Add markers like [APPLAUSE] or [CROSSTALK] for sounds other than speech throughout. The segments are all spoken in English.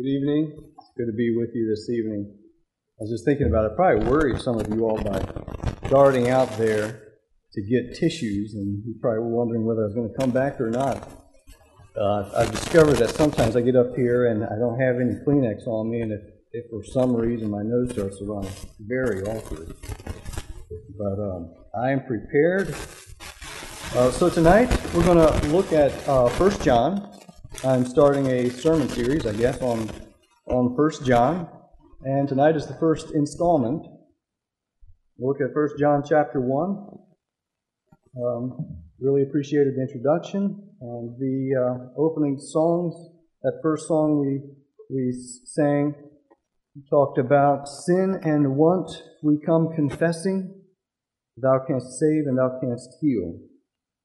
Good evening. It's good to be with you this evening. I was just thinking about it. Probably worried some of you all by darting out there to get tissues, and you probably were wondering whether I was going to come back or not. Uh, I've discovered that sometimes I get up here and I don't have any Kleenex on me, and if, if for some reason my nose starts to run, it's very awkward. But um, I am prepared. Uh, so tonight we're going to look at uh, 1 John. I'm starting a sermon series, I guess, on on First John, and tonight is the first installment. We'll look at First John chapter one. Um, really appreciated the introduction and the uh, opening songs. That first song we we sang talked about sin and want. We come confessing, Thou canst save and Thou canst heal.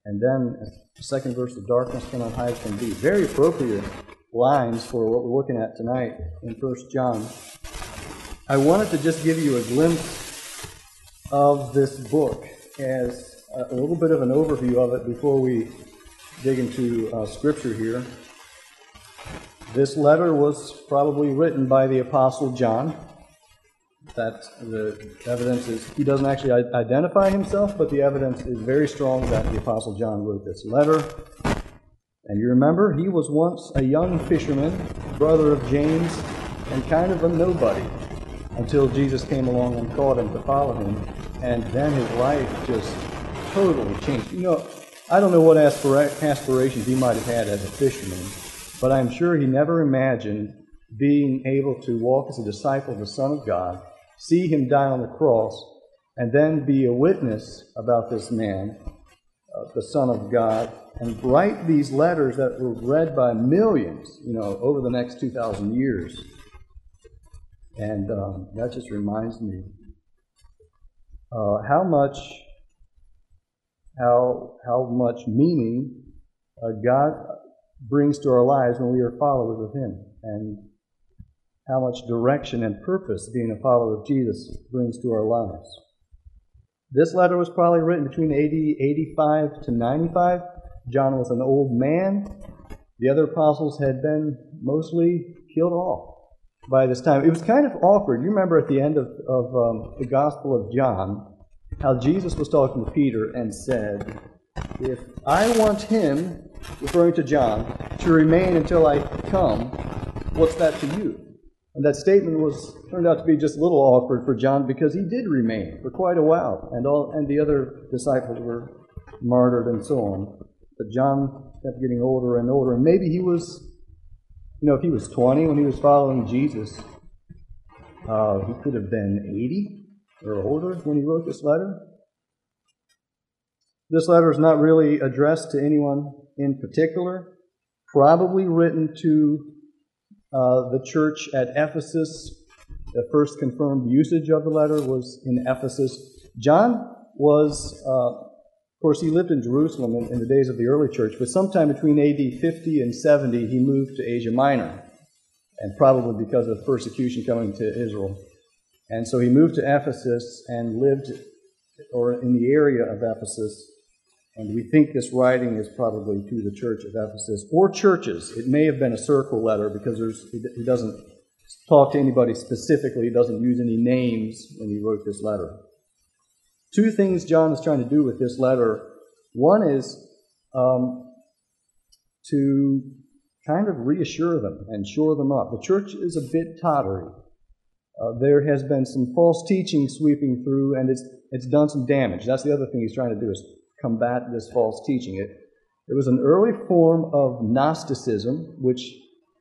And then the second verse, the darkness cannot hide from thee. Very appropriate lines for what we're looking at tonight in First John. I wanted to just give you a glimpse of this book as a little bit of an overview of it before we dig into uh, Scripture here. This letter was probably written by the Apostle John that the evidence is he doesn't actually identify himself, but the evidence is very strong that the Apostle John wrote this letter. And you remember, he was once a young fisherman, brother of James, and kind of a nobody until Jesus came along and called him to follow him. And then his life just totally changed. You know, I don't know what aspira- aspirations he might have had as a fisherman, but I'm sure he never imagined being able to walk as a disciple of the Son of God see him die on the cross, and then be a witness about this man, uh, the Son of God, and write these letters that were read by millions, you know, over the next 2,000 years. And um, that just reminds me uh, how much how how much meaning uh, God brings to our lives when we are followers of Him, and how much direction and purpose being a follower of Jesus brings to our lives. This letter was probably written between 80, 85 to 95. John was an old man. The other apostles had been mostly killed off by this time. It was kind of awkward. You remember at the end of, of um, the Gospel of John how Jesus was talking to Peter and said, If I want him, referring to John, to remain until I come, what's that to you? And that statement was turned out to be just a little awkward for John because he did remain for quite a while, and all and the other disciples were martyred and so on. But John kept getting older and older, and maybe he was, you know, if he was 20 when he was following Jesus, uh, he could have been 80 or older when he wrote this letter. This letter is not really addressed to anyone in particular, probably written to uh, the church at Ephesus, the first confirmed usage of the letter was in Ephesus. John was, uh, of course, he lived in Jerusalem in, in, the days of the early church, but sometime between AD 50 and 70, he moved to Asia Minor, and probably because of persecution coming to Israel. And so he moved to Ephesus and lived, or in the area of Ephesus, and we think this writing is probably to the church of Ephesus or churches. It may have been a circle letter because there's, he doesn't talk to anybody specifically, he doesn't use any names when he wrote this letter. Two things John is trying to do with this letter. One is um, to kind of reassure them and shore them up. The church is a bit tottery. Uh, there has been some false teaching sweeping through, and it's it's done some damage. That's the other thing he's trying to do is combat this false teaching. It, it was an early form of Gnosticism, which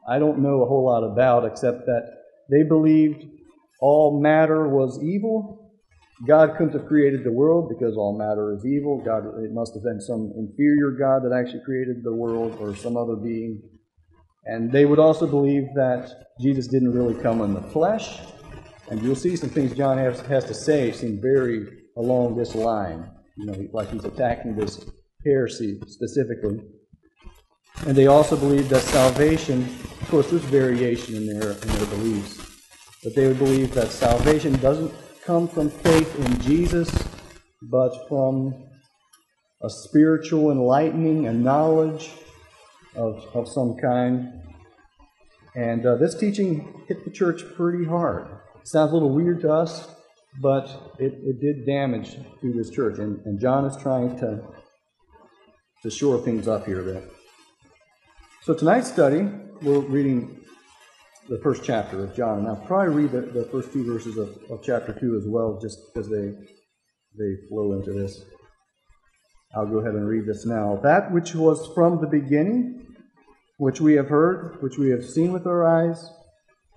I don't know a whole lot about, except that they believed all matter was evil. God couldn't have created the world because all matter is evil. God, it must have been some inferior God that actually created the world or some other being. And they would also believe that Jesus didn't really come in the flesh. And you'll see some things John has, has to say seem very along this line you know, like he's attacking this heresy specifically. And they also believe that salvation, of course, there's variation in their, in their beliefs, but they would believe that salvation doesn't come from faith in Jesus, but from a spiritual enlightening, a knowledge of, of some kind. And uh, this teaching hit the church pretty hard. It sounds a little weird to us, but it, it did damage through this church. And, and John is trying to, to shore things up here a bit. So tonight's study, we're reading the first chapter of John. And I'll probably read the, the first two verses of, of chapter 2 as well, just because they, they flow into this. I'll go ahead and read this now. That which was from the beginning, which we have heard, which we have seen with our eyes,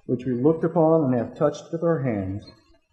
which we looked upon and have touched with our hands,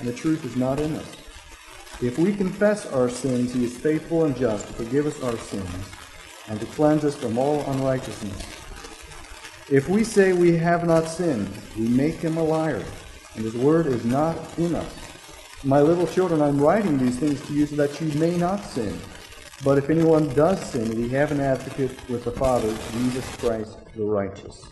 and the truth is not in us. If we confess our sins, he is faithful and just to forgive us our sins and to cleanse us from all unrighteousness. If we say we have not sinned, we make him a liar, and his word is not in us. My little children, I'm writing these things to you so that you may not sin. But if anyone does sin, we have an advocate with the Father, Jesus Christ the righteous.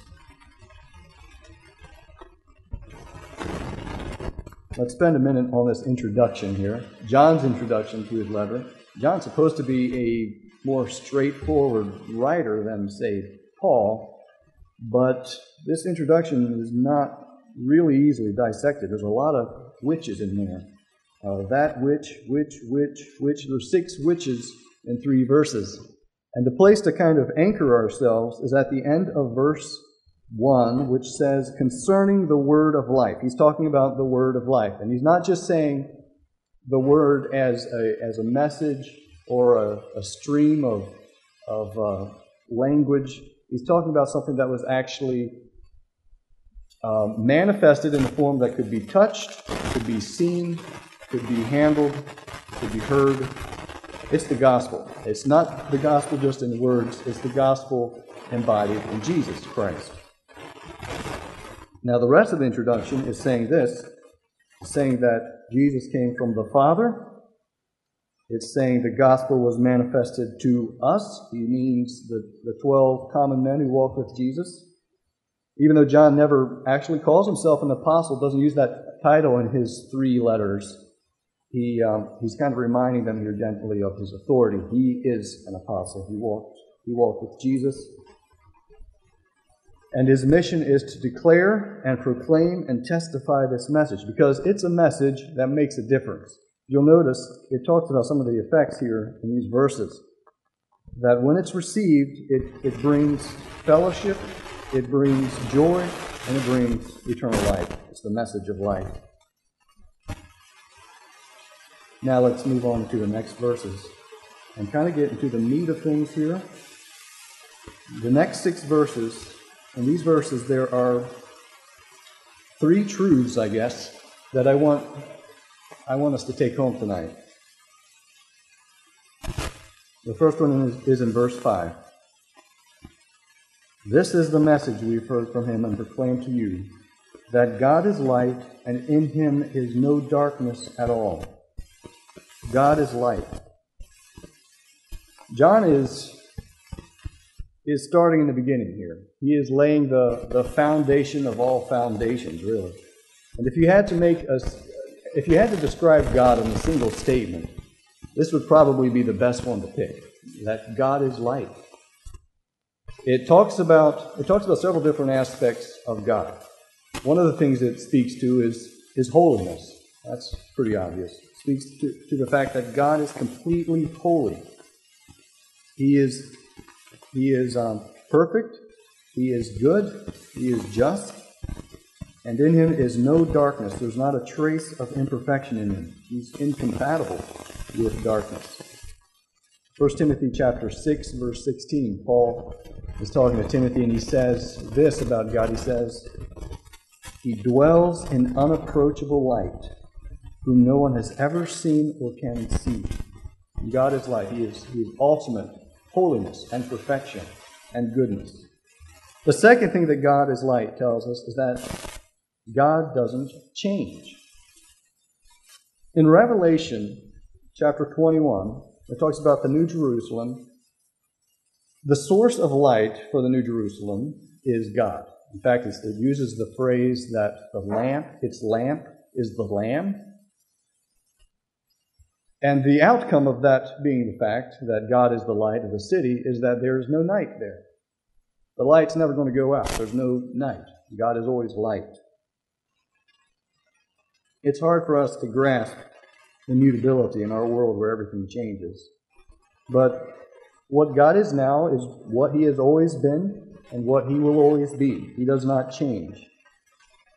Let's spend a minute on this introduction here. John's introduction to his letter. John's supposed to be a more straightforward writer than, say, Paul, but this introduction is not really easily dissected. There's a lot of witches in there. Uh, that which, which, which, which. There's six witches in three verses. And the place to kind of anchor ourselves is at the end of verse 1, which says, concerning the word of life. He's talking about the word of life. And he's not just saying the word as a, as a message or a, a stream of, of uh, language He's talking about something that was actually um, manifested in a form that could be touched, could be seen, could be handled, could be heard. It's the gospel. It's not the gospel just in words, it's the gospel embodied in Jesus Christ. Now, the rest of the introduction is saying this saying that Jesus came from the Father, it's saying the gospel was manifested to us. He means the, the 12 common men who walked with Jesus. Even though John never actually calls himself an apostle, doesn't use that title in his three letters, he, um, he's kind of reminding them here gently of his authority. He is an apostle. He walked, he walked with Jesus. And his mission is to declare and proclaim and testify this message because it's a message that makes a difference. You'll notice it talks about some of the effects here in these verses. That when it's received, it, it brings fellowship, it brings joy, and it brings eternal life. It's the message of life. Now let's move on to the next verses and kind of get into the meat of things here. The next six verses, in these verses, there are three truths, I guess, that I want I want us to take home tonight. The first one is, is in verse 5. This is the message we've heard from him and proclaimed to you that God is light, and in him is no darkness at all. God is light. John is, is starting in the beginning here. He is laying the, the foundation of all foundations, really. And if you had to make a, if you had to describe God in a single statement, this would probably be the best one to pick. That God is light. It talks about it talks about several different aspects of God. One of the things it speaks to is his holiness. That's pretty obvious. It speaks to, to the fact that God is completely holy. He is he is um, perfect. He is good. He is just and in him is no darkness. There's not a trace of imperfection in him. He's incompatible with darkness. 1 Timothy chapter 6, verse 16, Paul is talking to Timothy, and he says this about God. He says, He dwells in unapproachable light, whom no one has ever seen or can see. God is light. He is, he is ultimate holiness and perfection and goodness. The second thing that God is light tells us is that God doesn't change. In Revelation chapter 21, it talks about the New Jerusalem. The source of light for the New Jerusalem is God. In fact, it uses the phrase that the lamp, its lamp, is the Lamb. And the outcome of that being the fact that God is the light of the city is that there is no night there. The light's never going to go out. There's no night. God is always light. It's hard for us to grasp immutability in our world where everything changes. But what God is now is what He has always been and what He will always be. He does not change.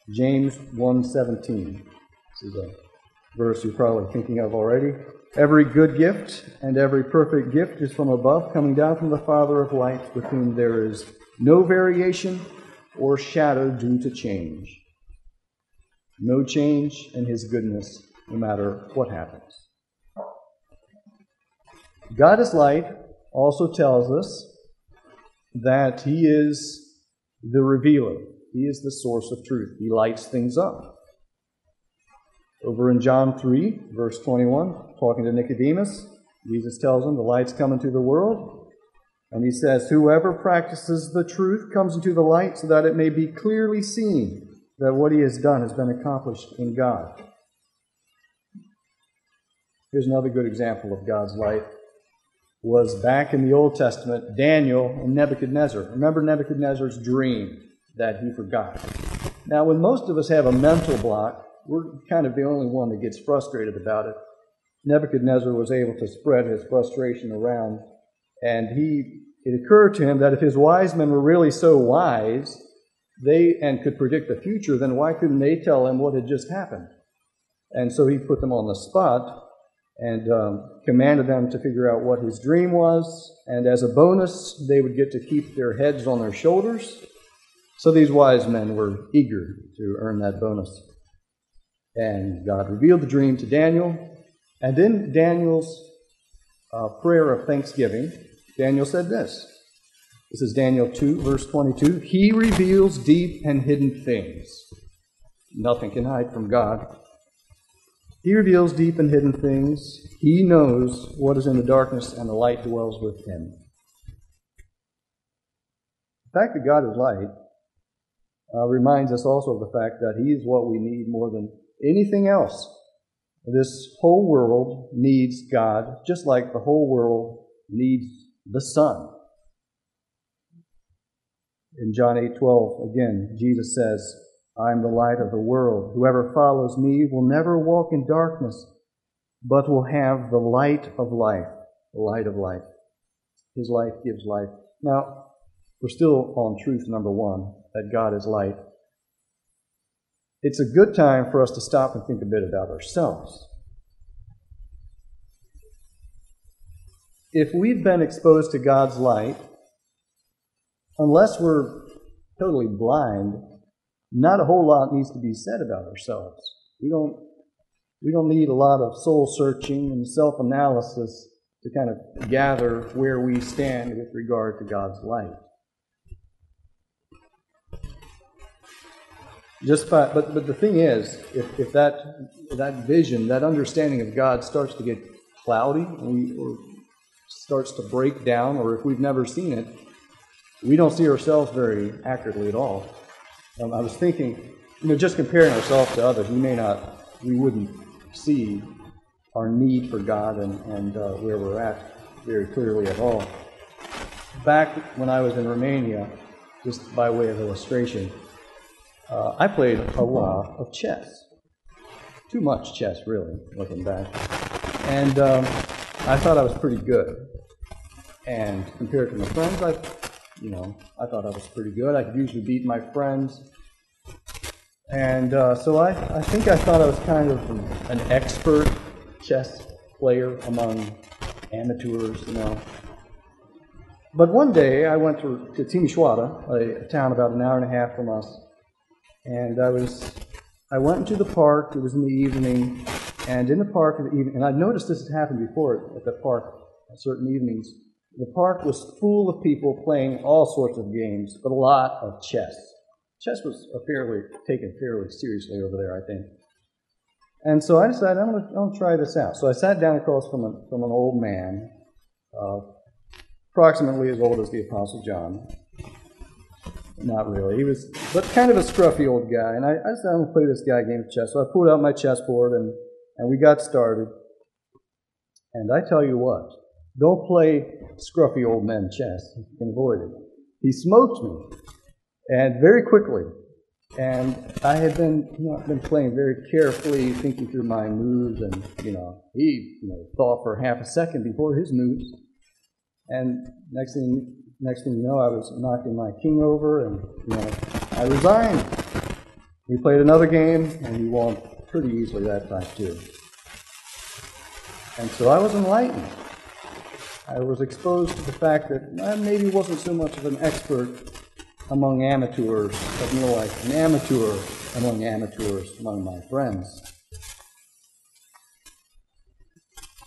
James 1:17. This is a verse you're probably thinking of already. Every good gift and every perfect gift is from above, coming down from the Father of lights, with whom there is no variation or shadow due to change. No change in his goodness, no matter what happens. God is light also tells us that he is the revealer. He is the source of truth. He lights things up. Over in John 3, verse 21, talking to Nicodemus, Jesus tells him, The light's come into the world. And he says, Whoever practices the truth comes into the light so that it may be clearly seen that what he has done has been accomplished in God. Here's another good example of God's light. Was back in the Old Testament, Daniel and Nebuchadnezzar. Remember Nebuchadnezzar's dream that he forgot. Now, when most of us have a mental block, we're kind of the only one that gets frustrated about it. Nebuchadnezzar was able to spread his frustration around, and he it occurred to him that if his wise men were really so wise, they and could predict the future, then why couldn't they tell him what had just happened? And so he put them on the spot and um, commanded them to figure out what his dream was. And as a bonus, they would get to keep their heads on their shoulders. So these wise men were eager to earn that bonus. And God revealed the dream to Daniel. And in Daniel's uh, prayer of thanksgiving, Daniel said this. This is Daniel 2, verse 22. He reveals deep and hidden things. Nothing can hide from God. He reveals deep and hidden things. He knows what is in the darkness, and the light dwells with him. The fact that God is light uh, reminds us also of the fact that He is what we need more than anything else. This whole world needs God, just like the whole world needs the sun. In John 8:12, again, Jesus says, I am the light of the world. Whoever follows me will never walk in darkness, but will have the light of life. The light of life. His life gives life. Now, we're still on truth number one, that God is light it's a good time for us to stop and think a bit about ourselves. If we've been exposed to God's light, unless we're totally blind, not a whole lot needs to be said about ourselves. We don't, we don't need a lot of soul searching and self analysis to kind of gather where we stand with regard to God's light. Just by, but but the thing is, if, if that that vision, that understanding of God starts to get cloudy, we, or starts to break down, or if we've never seen it, we don't see ourselves very accurately at all. Um, I was thinking, you know, just comparing ourselves to others, we may not, we wouldn't see our need for God and, and uh, where we're at very clearly at all. Back when I was in Romania, just by way of illustration, uh, I played a lot of chess. Too much chess, really, looking back. And um, I thought I was pretty good. And compared to my friends, I, you know, I thought I was pretty good. I could usually beat my friends. And uh, so I, I think I thought I was kind of an, expert chess player among amateurs, you know. But one day I went to, to Timisoara, a, a town about an hour and a half from us, and I was I went into the park. It was in the evening, and in the park in the evening, and I noticed this had happened before at the park at certain evenings. The park was full of people playing all sorts of games, but a lot of chess. Chess was fairly taken fairly seriously over there, I think. And so I decided I'm going to try this out. So I sat down across from, a, from an old man, uh, approximately as old as the Apostle John. Not really. He was, but kind of a scruffy old guy. And I, I decided I'm going to play this guy a game of chess. So I pulled out my chessboard and, and we got started. And I tell you what, don't play scruffy old men chess. You can avoid it. He smoked me, and very quickly. And I had been, you know, been playing very carefully, thinking through my moves, and you know, he, you know, thought for half a second before his moves. And next thing, next thing you know, I was knocking my king over, and you know, I resigned. We played another game, and he won pretty easily that time too. And so I was enlightened. I was exposed to the fact that I maybe wasn't so much of an expert among amateurs, but more like an amateur among amateurs among my friends.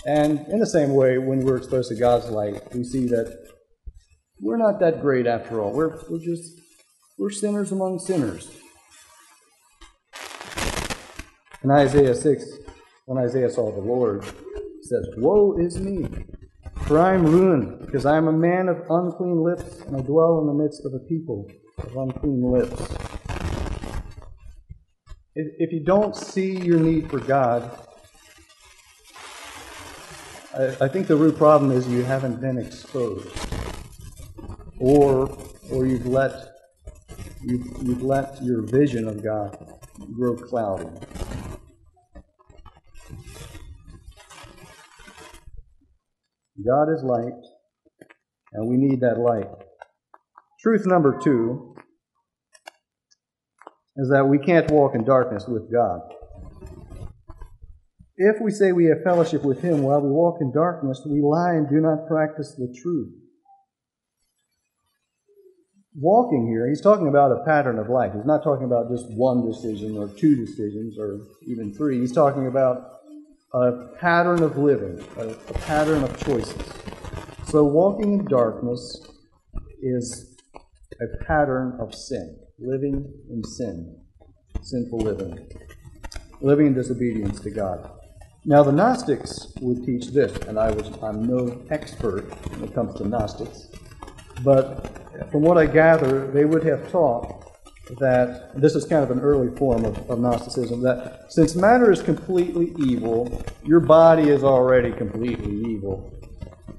And in the same way, when we're exposed to God's light, we see that we're not that great after all. We're, we're just, we're sinners among sinners. In Isaiah 6, when Isaiah saw the Lord, says, Woe is me, for I am ruined, because I am a man of unclean lips, and I dwell in the midst of a people of unclean lips. If, if you don't see your need for God, I think the root problem is you haven't been exposed, or or you've let you've, you've let your vision of God grow cloudy. God is light, and we need that light. Truth number two is that we can't walk in darkness with God. If we say we have fellowship with Him while we walk in darkness, we lie and do not practice the truth. Walking here, he's talking about a pattern of life. He's not talking about just one decision or two decisions or even three. He's talking about a pattern of living, a, a pattern of choices. So, walking in darkness is a pattern of sin, living in sin, sinful living, living in disobedience to God. Now, the Gnostics would teach this, and I was, I'm no expert when it comes to Gnostics, but from what I gather, they would have taught that this is kind of an early form of, of, Gnosticism that since matter is completely evil, your body is already completely evil.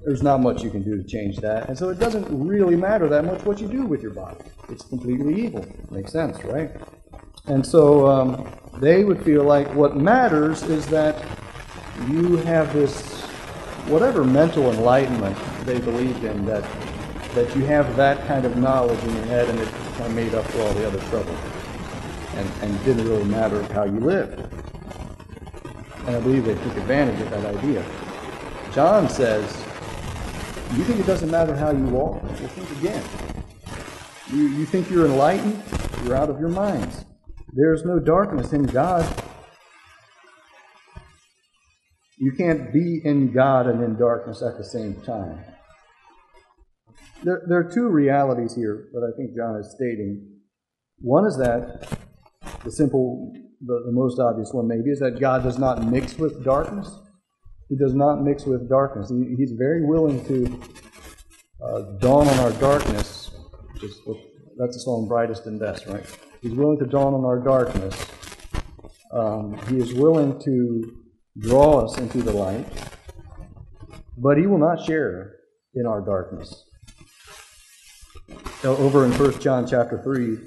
There's not much you can do to change that. And so it doesn't really matter that much what you do with your body. It's completely evil. Makes sense, right? And so um, they would feel like what matters is that you have this, whatever mental enlightenment they believed in, that that you have that kind of knowledge in your head and it made up for all the other trouble. And, and it didn't really matter how you lived. And I believe they took advantage of that idea. John says, You think it doesn't matter how you walk? Well, think again. You, you think you're enlightened? You're out of your minds. There is no darkness in God. You can't be in God and in darkness at the same time. There, there are two realities here that I think John is stating. One is that the simple, the, the most obvious one maybe, is that God does not mix with darkness. He does not mix with darkness. He, he's very willing to uh, dawn on our darkness. Just that's the song "Brightest and Best," right? He's willing to dawn on our darkness. Um, he is willing to draw us into the light, but he will not share in our darkness over in 1 John chapter 3,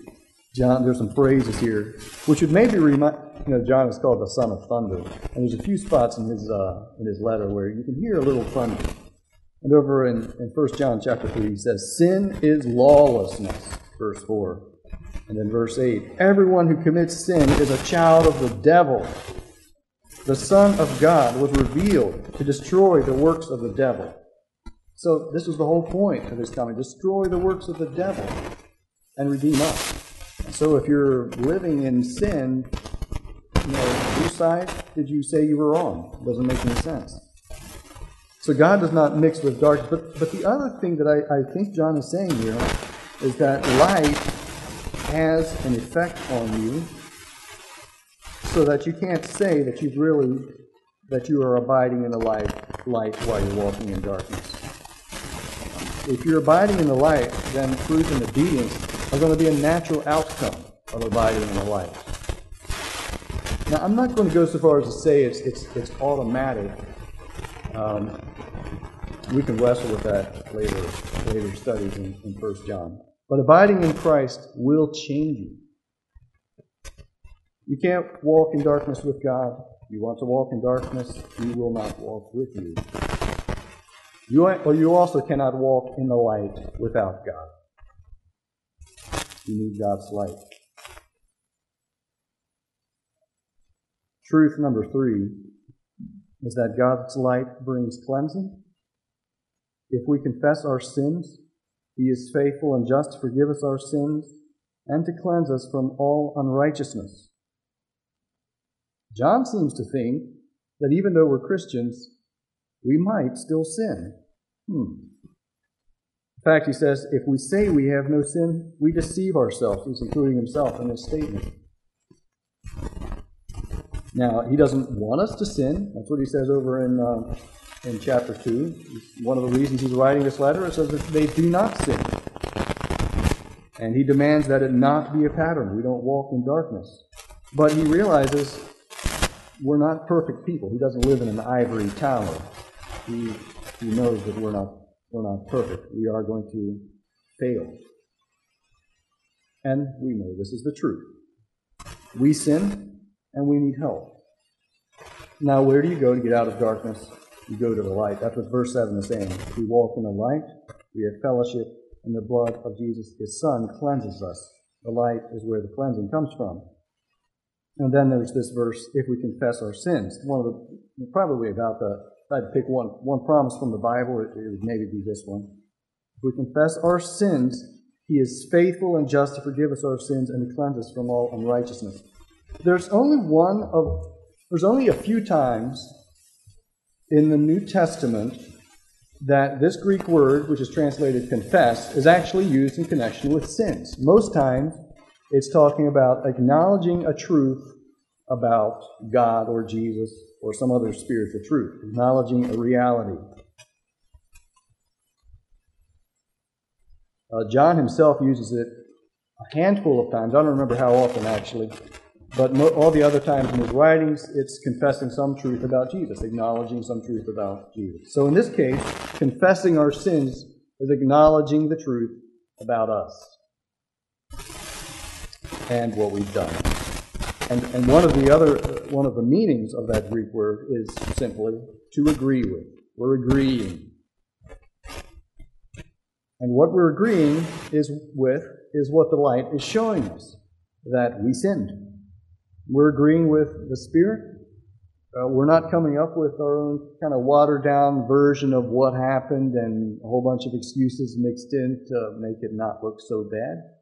John, there's some phrases here, which would maybe remind, you know, John is called the son of thunder. And there's a few spots in his, uh, in his letter where you can hear a little thunder. And over in, in 1 John chapter 3, he says, Sin is lawlessness, verse 4. And then verse 8 Everyone who commits sin is a child of the devil. The Son of God was revealed to destroy the works of the devil. So, this was the whole point of his coming destroy the works of the devil and redeem us. So, if you're living in sin, you know, whose side did you say you were on? Doesn't make any sense. So, God does not mix with darkness. But, but the other thing that I, I think John is saying here is that light has an effect on you so that you can't say that you've really that you are abiding in the light light while you're walking in darkness. If you're abiding in the light, then fruit and obedience are going to be a natural outcome of abiding in the light. Now, I'm not going to go so far as to say it's it's it's automatic. Um, we can wrestle with that later later studies in, in 1 John. But abiding in Christ will change you. You can't walk in darkness with God. You want to walk in darkness, He will not walk with you. You, or you also cannot walk in the light without God. You need God's light. Truth number three is that God's light brings cleansing. If we confess our sins, He is faithful and just to forgive us our sins and to cleanse us from all unrighteousness. John seems to think that even though we're Christians, we might still sin. Hmm. In fact, he says, if we say we have no sin, we deceive ourselves. He's including himself in this statement. Now, he doesn't want us to sin. That's what he says over in, uh, in chapter 2. One of the reasons he's writing this letter is that they do not sin. And he demands that it not be a pattern. We don't walk in darkness. But he realizes we're not perfect people. He doesn't live in an ivory tower. He, he knows that we're not, we're not perfect. We are going to fail. And we know this is the truth. We sin and we need help. Now, where do you go to get out of darkness? You go to the light. That's what verse 7 is saying. We walk in the light, we have fellowship, and the blood of Jesus, his Son, cleanses us. The light is where the cleansing comes from. And then there's this verse, if we confess our sins. One of the, probably about the, if I had to pick one, one promise from the Bible, it, it would maybe be this one. If we confess our sins, he is faithful and just to forgive us our sins and to cleanse us from all unrighteousness. There's only one of, there's only a few times in the New Testament that this Greek word, which is translated confess, is actually used in connection with sins. Most times, it's talking about acknowledging a truth about God or Jesus or some other spiritual truth, acknowledging a reality. Uh, John himself uses it a handful of times. I don't remember how often actually, but all the other times in his writings, it's confessing some truth about Jesus, acknowledging some truth about Jesus. So in this case, confessing our sins is acknowledging the truth about us and what we've done. And, and one of the other, one of the meanings of that Greek word is simply to agree with. We're agreeing. And what we're agreeing is with is what the light is showing us that we sinned. We're agreeing with the Spirit. Uh, we're not coming up with our own kind of watered down version of what happened and a whole bunch of excuses mixed in to make it not look so bad.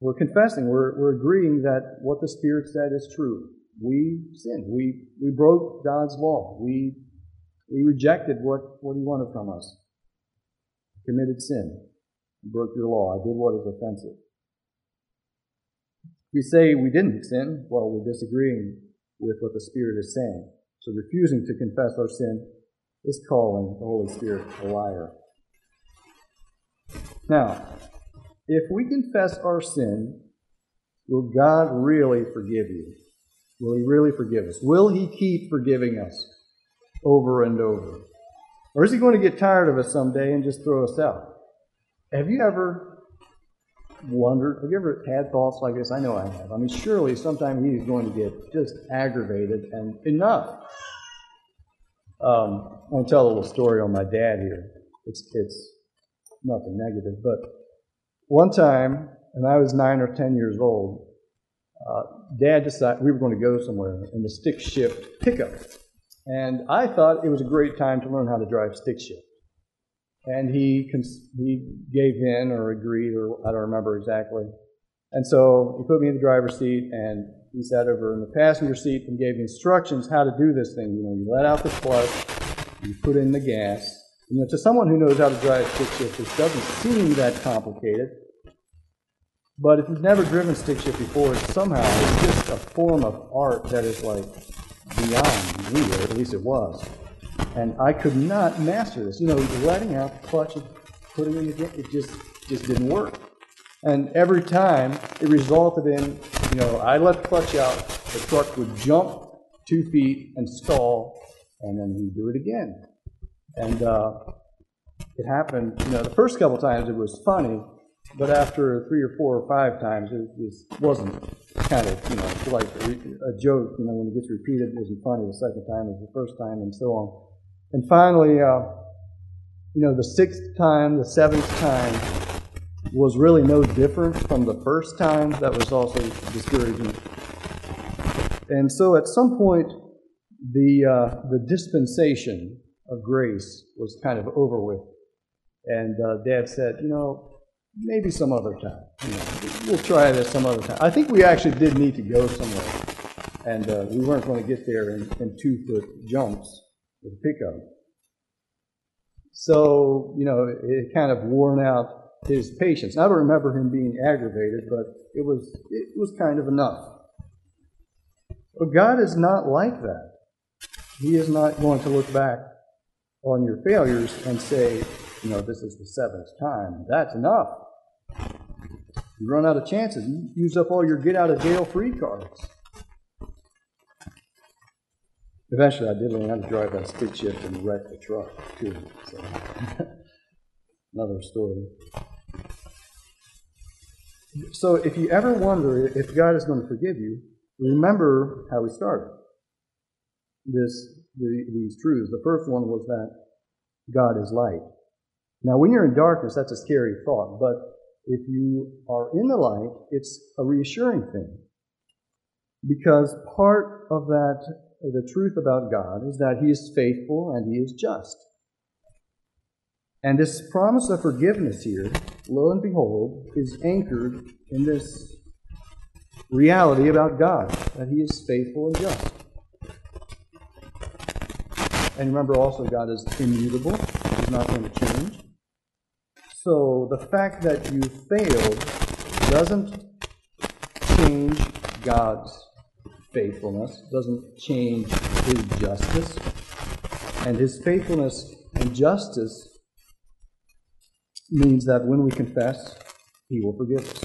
We're confessing, we're, we're agreeing that what the Spirit said is true. We sinned. We, we broke God's law. We, we rejected what, what He wanted from us. Committed sin. Broke your law. I did what is offensive. We say we didn't sin, well, we're disagreeing with what the Spirit is saying. So refusing to confess our sin is calling the Holy Spirit a liar. Now, if we confess our sin, will God really forgive you? Will He really forgive us? Will He keep forgiving us over and over? Or is He going to get tired of us someday and just throw us out? Have you ever wondered, have you ever had thoughts like this? I know I have. I mean, surely sometime He's going to get just aggravated and enough. Um, I'm going to tell a little story on my dad here. It's, it's nothing negative, but one time, and I was nine or ten years old, uh, Dad decided we were going to go somewhere in the stick shift pickup. And I thought it was a great time to learn how to drive stick shift. And he, cons- he gave in or agreed, or I don't remember exactly. And so he put me in the driver's seat and he sat over in the passenger seat and gave me instructions how to do this thing. You know, you let out the clutch, you put in the gas. You know, to someone who knows how to drive stick shift, this doesn't seem that complicated. But if you've never driven stick shift before, it's somehow it's just a form of art that is like beyond me, or at least it was. And I could not master this. You know, letting out the clutch and putting it in the gas, it just just didn't work. And every time it resulted in, you know, I let the clutch out, the truck would jump two feet and stall, and then he'd do it again. And uh, it happened, you know, the first couple times it was funny, but after three or four or five times, it just wasn't kind of, you know, like a, joke, you know, when it gets repeated, it isn't funny the second time as the first time, and so on. And finally, uh, you know, the sixth time, the seventh time, was really no different from the first time. That was also discouraging. And so at some point, the, uh, the dispensation of grace was kind of over with. And uh, Dad said, you know, maybe some other time. You know, we'll try this some other time. I think we actually did need to go somewhere. And uh, we weren't going to get there in, in two foot jumps with a pickup. So, you know, it kind of worn out his patience. I don't remember him being aggravated, but it was it was kind of enough. But God is not like that. He is not going to look back on your failures and say, you know, this is the seventh time. That's enough. You run out of chances. You use up all your get out of jail free cards. Eventually, I did learn how to drive that stick shift and wreck the truck, too. So. [LAUGHS] Another story. So if you ever wonder if God is going to forgive you, remember how we started. This, the, these truths. The first one was that God is light. Now, when you're in darkness, that's a scary thought, but if you are in the light, it's a reassuring thing. Because part of that, the truth about God is that He is faithful and He is just. And this promise of forgiveness here, lo and behold, is anchored in this reality about God, that He is faithful and just. And remember also, God is immutable, He's not going to change. So the fact that you failed doesn't change God's faithfulness, doesn't change His justice. And His faithfulness and justice means that when we confess, He will forgive us.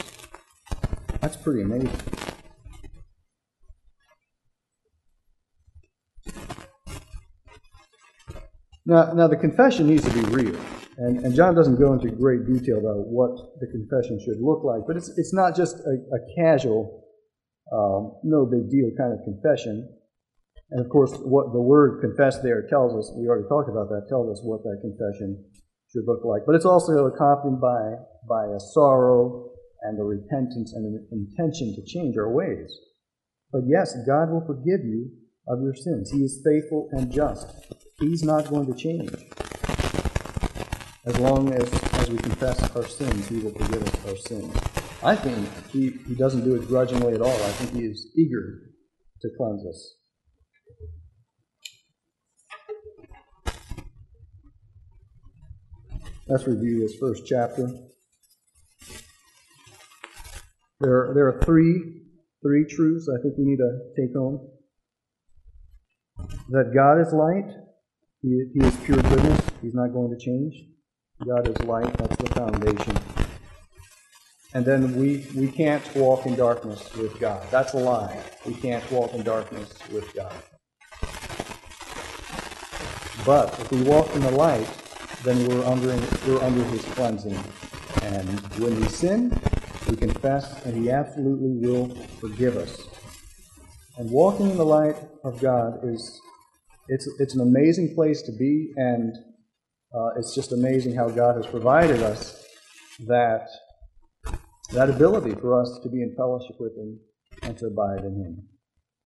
That's pretty amazing. Now, now the confession needs to be real. And, and John doesn't go into great detail about what the confession should look like, but it's, it's not just a, a casual, um, no big deal kind of confession. And of course, what the word confess there tells us, we already talked about that, tells us what that confession should look like. But it's also accompanied by, by a sorrow and a repentance and an intention to change our ways. But yes, God will forgive you of your sins. He is faithful and just. He's not going to change. As long as, as we confess our sins, He will forgive us our sins. I think he, he doesn't do it grudgingly at all. I think He is eager to cleanse us. Let's review this first chapter. There, there are three, three truths I think we need to take home. That God is light. He, he is pure goodness. He's not going to change. God is light. That's the foundation. And then we, we can't walk in darkness with God. That's a lie. We can't walk in darkness with God. But if we walk in the light, then we're under, we're under his cleansing. And when we sin, we confess, and he absolutely will forgive us. And walking in the light of God is it's, it's an amazing place to be, and uh, it's just amazing how God has provided us that that ability for us to be in fellowship with Him and to abide in Him.